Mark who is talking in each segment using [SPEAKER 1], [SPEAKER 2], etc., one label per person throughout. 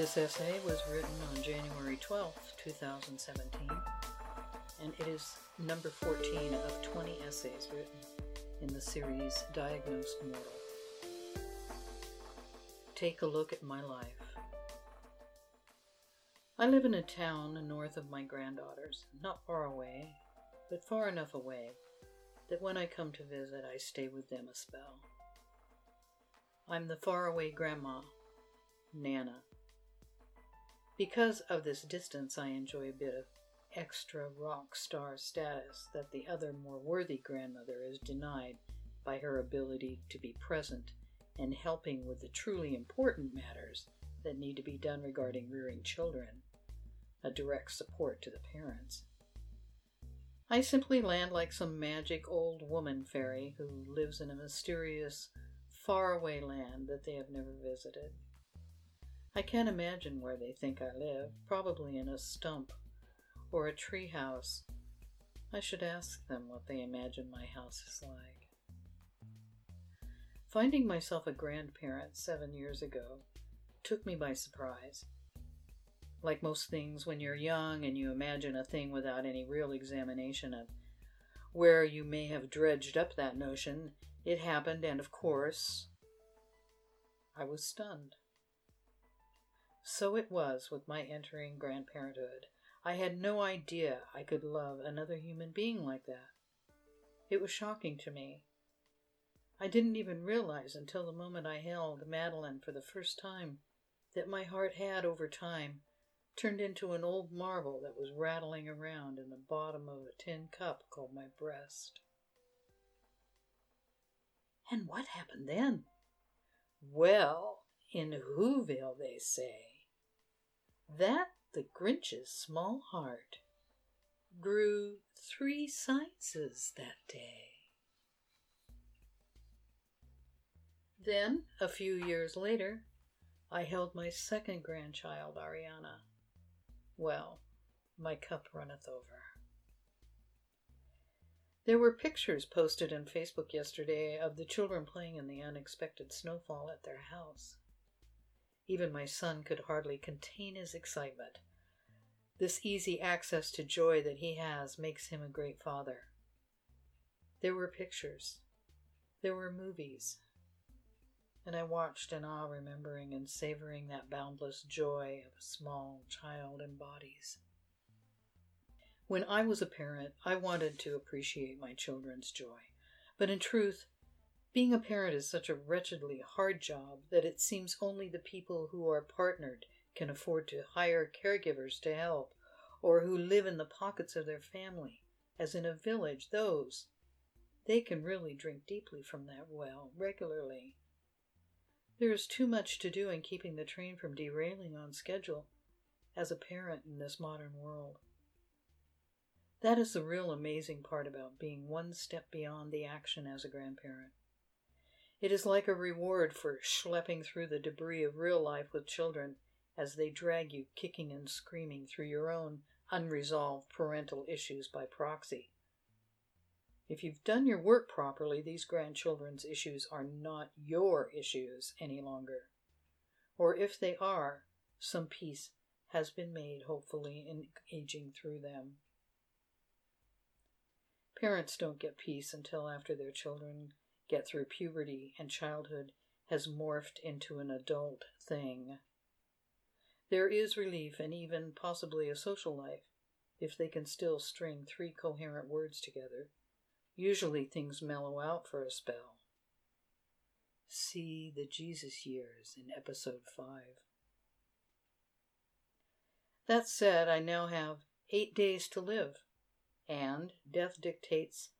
[SPEAKER 1] This essay was written on January 12, 2017, and it is number 14 of 20 essays written in the series Diagnosed Mortal. Take a look at my life. I live in a town north of my granddaughters, not far away, but far enough away that when I come to visit, I stay with them a spell. I'm the faraway grandma, Nana. Because of this distance, I enjoy a bit of extra rock star status that the other more worthy grandmother is denied by her ability to be present and helping with the truly important matters that need to be done regarding rearing children, a direct support to the parents. I simply land like some magic old woman fairy who lives in a mysterious, faraway land that they have never visited. I can't imagine where they think I live, probably in a stump or a tree house. I should ask them what they imagine my house is like. Finding myself a grandparent seven years ago took me by surprise. Like most things, when you're young and you imagine a thing without any real examination of where you may have dredged up that notion, it happened, and of course, I was stunned. So it was with my entering grandparenthood. I had no idea I could love another human being like that. It was shocking to me. I didn't even realize until the moment I held Madeline for the first time that my heart had, over time, turned into an old marble that was rattling around in the bottom of a tin cup called my breast. And what happened then? Well, in Whoville, they say, that the Grinch's small heart grew three sizes that day. Then, a few years later, I held my second grandchild, Ariana. Well, my cup runneth over. There were pictures posted on Facebook yesterday of the children playing in the unexpected snowfall at their house. Even my son could hardly contain his excitement. This easy access to joy that he has makes him a great father. There were pictures. There were movies. And I watched in awe, remembering and savoring that boundless joy of a small child embodies. When I was a parent, I wanted to appreciate my children's joy. But in truth, being a parent is such a wretchedly hard job that it seems only the people who are partnered can afford to hire caregivers to help, or who live in the pockets of their family, as in a village, those. They can really drink deeply from that well regularly. There is too much to do in keeping the train from derailing on schedule as a parent in this modern world. That is the real amazing part about being one step beyond the action as a grandparent. It is like a reward for schlepping through the debris of real life with children as they drag you kicking and screaming through your own unresolved parental issues by proxy. If you've done your work properly, these grandchildren's issues are not your issues any longer. Or if they are, some peace has been made, hopefully, in aging through them. Parents don't get peace until after their children get through puberty and childhood has morphed into an adult thing. There is relief and even possibly a social life if they can still string three coherent words together. Usually things mellow out for a spell. See the Jesus years in episode 5. That said, I now have eight days to live, and death dictates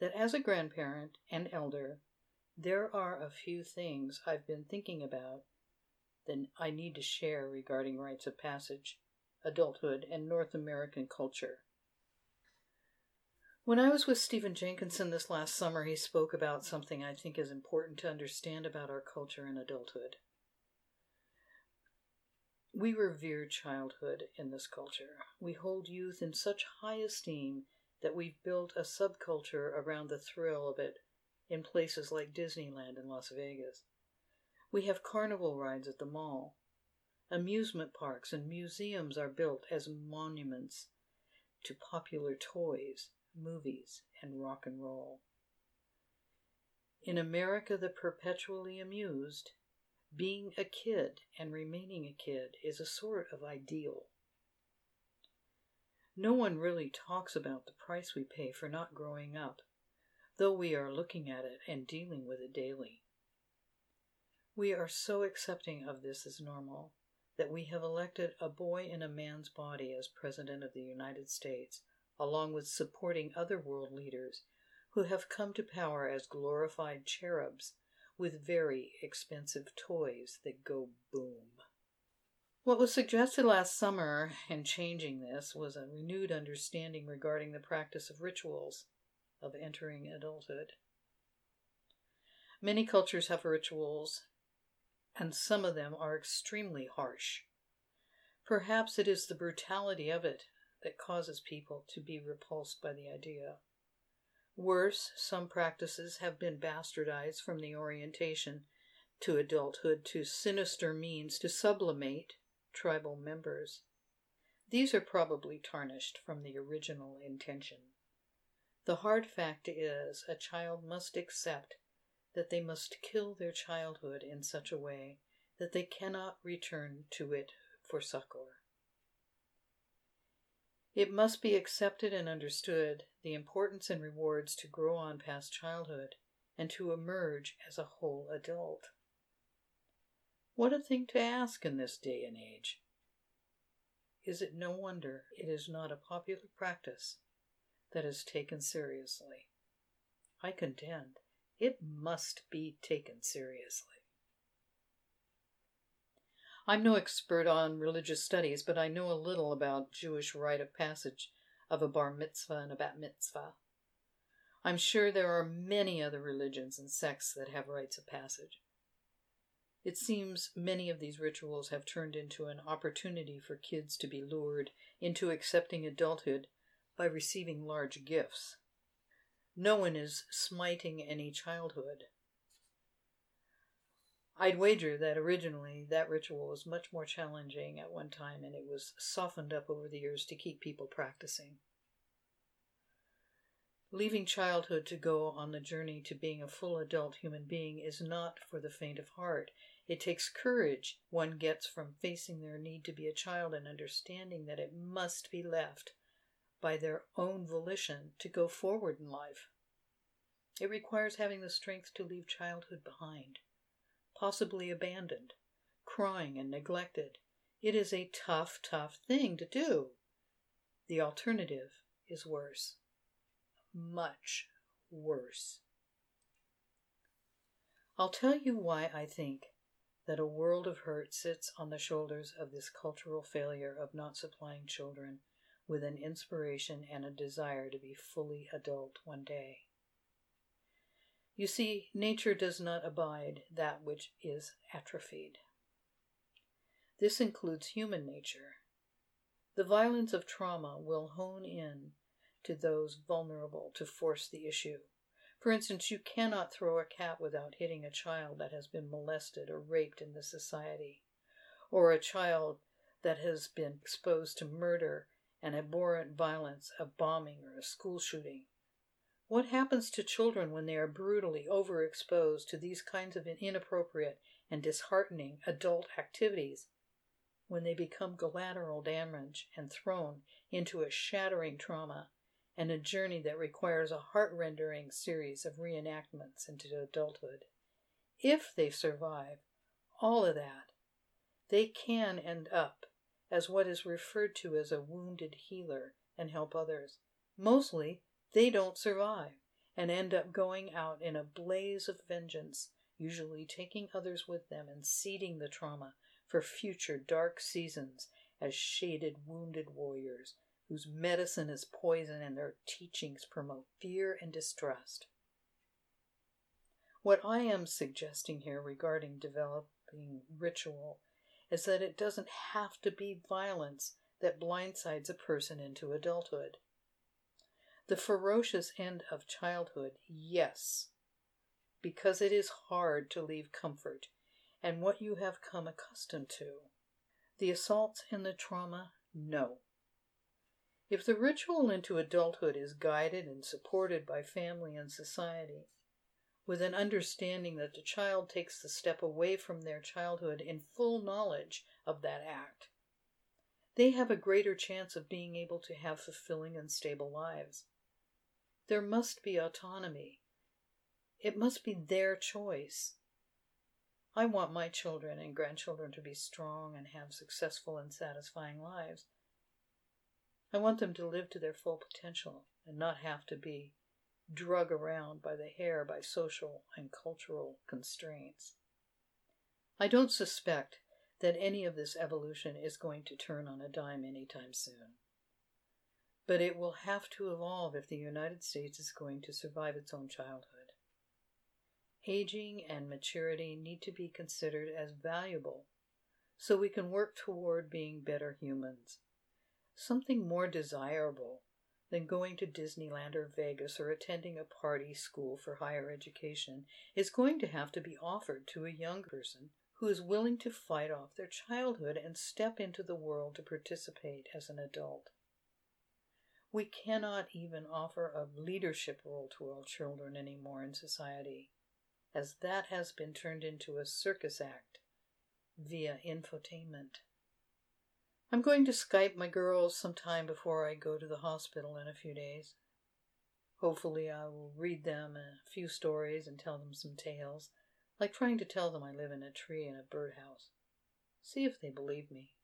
[SPEAKER 1] that as a grandparent and elder, there are a few things I've been thinking about that I need to share regarding rites of passage, adulthood, and North American culture. When I was with Stephen Jenkinson this last summer, he spoke about something I think is important to understand about our culture and adulthood. We revere childhood in this culture. We hold youth in such high esteem that we've built a subculture around the thrill of it in places like Disneyland and Las Vegas. We have carnival rides at the mall. Amusement parks and museums are built as monuments to popular toys, movies, and rock and roll. In America the perpetually amused, being a kid and remaining a kid is a sort of ideal. No one really talks about the price we pay for not growing up, though we are looking at it and dealing with it daily. We are so accepting of this as normal that we have elected a boy in a man's body as President of the United States, along with supporting other world leaders who have come to power as glorified cherubs with very expensive toys that go boom. What was suggested last summer in changing this was a renewed understanding regarding the practice of rituals of entering adulthood. Many cultures have rituals, and some of them are extremely harsh. Perhaps it is the brutality of it that causes people to be repulsed by the idea. Worse, some practices have been bastardized from the orientation to adulthood to sinister means to sublimate tribal members. These are probably tarnished from the original intention. The hard fact is, a child must accept that they must kill their childhood in such a way that they cannot return to it for succor. It must be accepted and understood the importance and rewards to grow on past childhood and to emerge as a whole adult. What a thing to ask in this day and age! Is it no wonder it is not a popular practice that is taken seriously? I contend it must be taken seriously. I'm no expert on religious studies, but I know a little about Jewish rite of passage of a bar mitzvah and a bat mitzvah. I'm sure there are many other religions and sects that have rites of passage. It seems many of these rituals have turned into an opportunity for kids to be lured into accepting adulthood by receiving large gifts. No one is smiting any childhood. I'd wager that originally that ritual was much more challenging at one time and it was softened up over the years to keep people practicing. Leaving childhood to go on the journey to being a full adult human being is not for the faint of heart. It takes courage one gets from facing their need to be a child and understanding that it must be left by their own volition to go forward in life. It requires having the strength to leave childhood behind possibly abandoned, crying and neglected. It is a tough, tough thing to do. The alternative is worse. Much worse. I'll tell you why I think that a world of hurt sits on the shoulders of this cultural failure of not supplying children with an inspiration and a desire to be fully adult one day. You see, nature does not abide that which is atrophied. This includes human nature. The violence of trauma will hone in to those vulnerable to force the issue. For instance, you cannot throw a cat without hitting a child that has been molested or raped in the society, or a child that has been exposed to murder and abhorrent violence of bombing or a school shooting. What happens to children when they are brutally overexposed to these kinds of inappropriate and disheartening adult activities? When they become collateral damage and thrown into a shattering trauma and a journey that requires a heart-rending series of reenactments into adulthood. If they survive all of that, they can end up as what is referred to as a wounded healer and help others. Mostly they don't survive and end up going out in a blaze of vengeance, usually taking others with them and seeding the trauma for future dark seasons as shaded wounded warriors whose medicine is poison and their teachings promote fear and distrust. What I am suggesting here regarding developing ritual is that it doesn't have to be violence that blindsides a person into adulthood. The ferocious end of childhood, yes, because it is hard to leave comfort and what you have come accustomed to. The assaults and the trauma, no. If the ritual into adulthood is guided and supported by family and society, with an understanding that the child takes the step away from their childhood in full knowledge of that act, they have a greater chance of being able to have fulfilling and stable lives. There must be autonomy. It must be their choice. I want my children and grandchildren to be strong and have successful and satisfying lives. I want them to live to their full potential and not have to be drug around by the hair by social and cultural constraints. I don't suspect that any of this evolution is going to turn on a dime anytime soon. But it will have to evolve if the United States is going to survive its own childhood. Aging and maturity need to be considered as valuable so we can work toward being better humans. Something more desirable than going to Disneyland or Vegas or attending a party school for higher education is going to have to be offered to a young person who is willing to fight off their childhood and step into the world to participate as an adult. We cannot even offer a leadership role to our children anymore in society, as that has been turned into a circus act via infotainment. I'm going to Skype my girls sometime before I go to the hospital in a few days. Hopefully, I will read them a few stories and tell them some tales, like trying to tell them I live in a tree in a birdhouse. See if they believe me.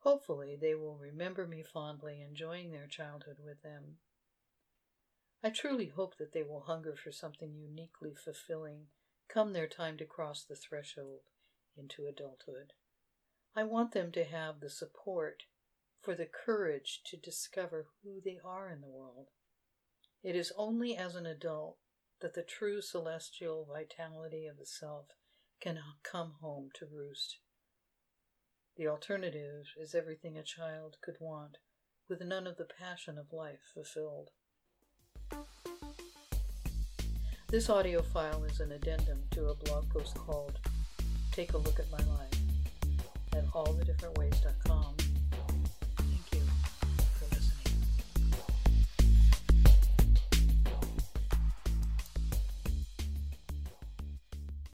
[SPEAKER 1] Hopefully, they will remember me fondly, enjoying their childhood with them. I truly hope that they will hunger for something uniquely fulfilling come their time to cross the threshold into adulthood. I want them to have the support for the courage to discover who they are in the world. It is only as an adult that the true celestial vitality of the self can come home to roost. The alternative is everything a child could want, with none of the passion of life fulfilled. This audio file is an addendum to a blog post called Take a Look at My Life at allthedifferentways.com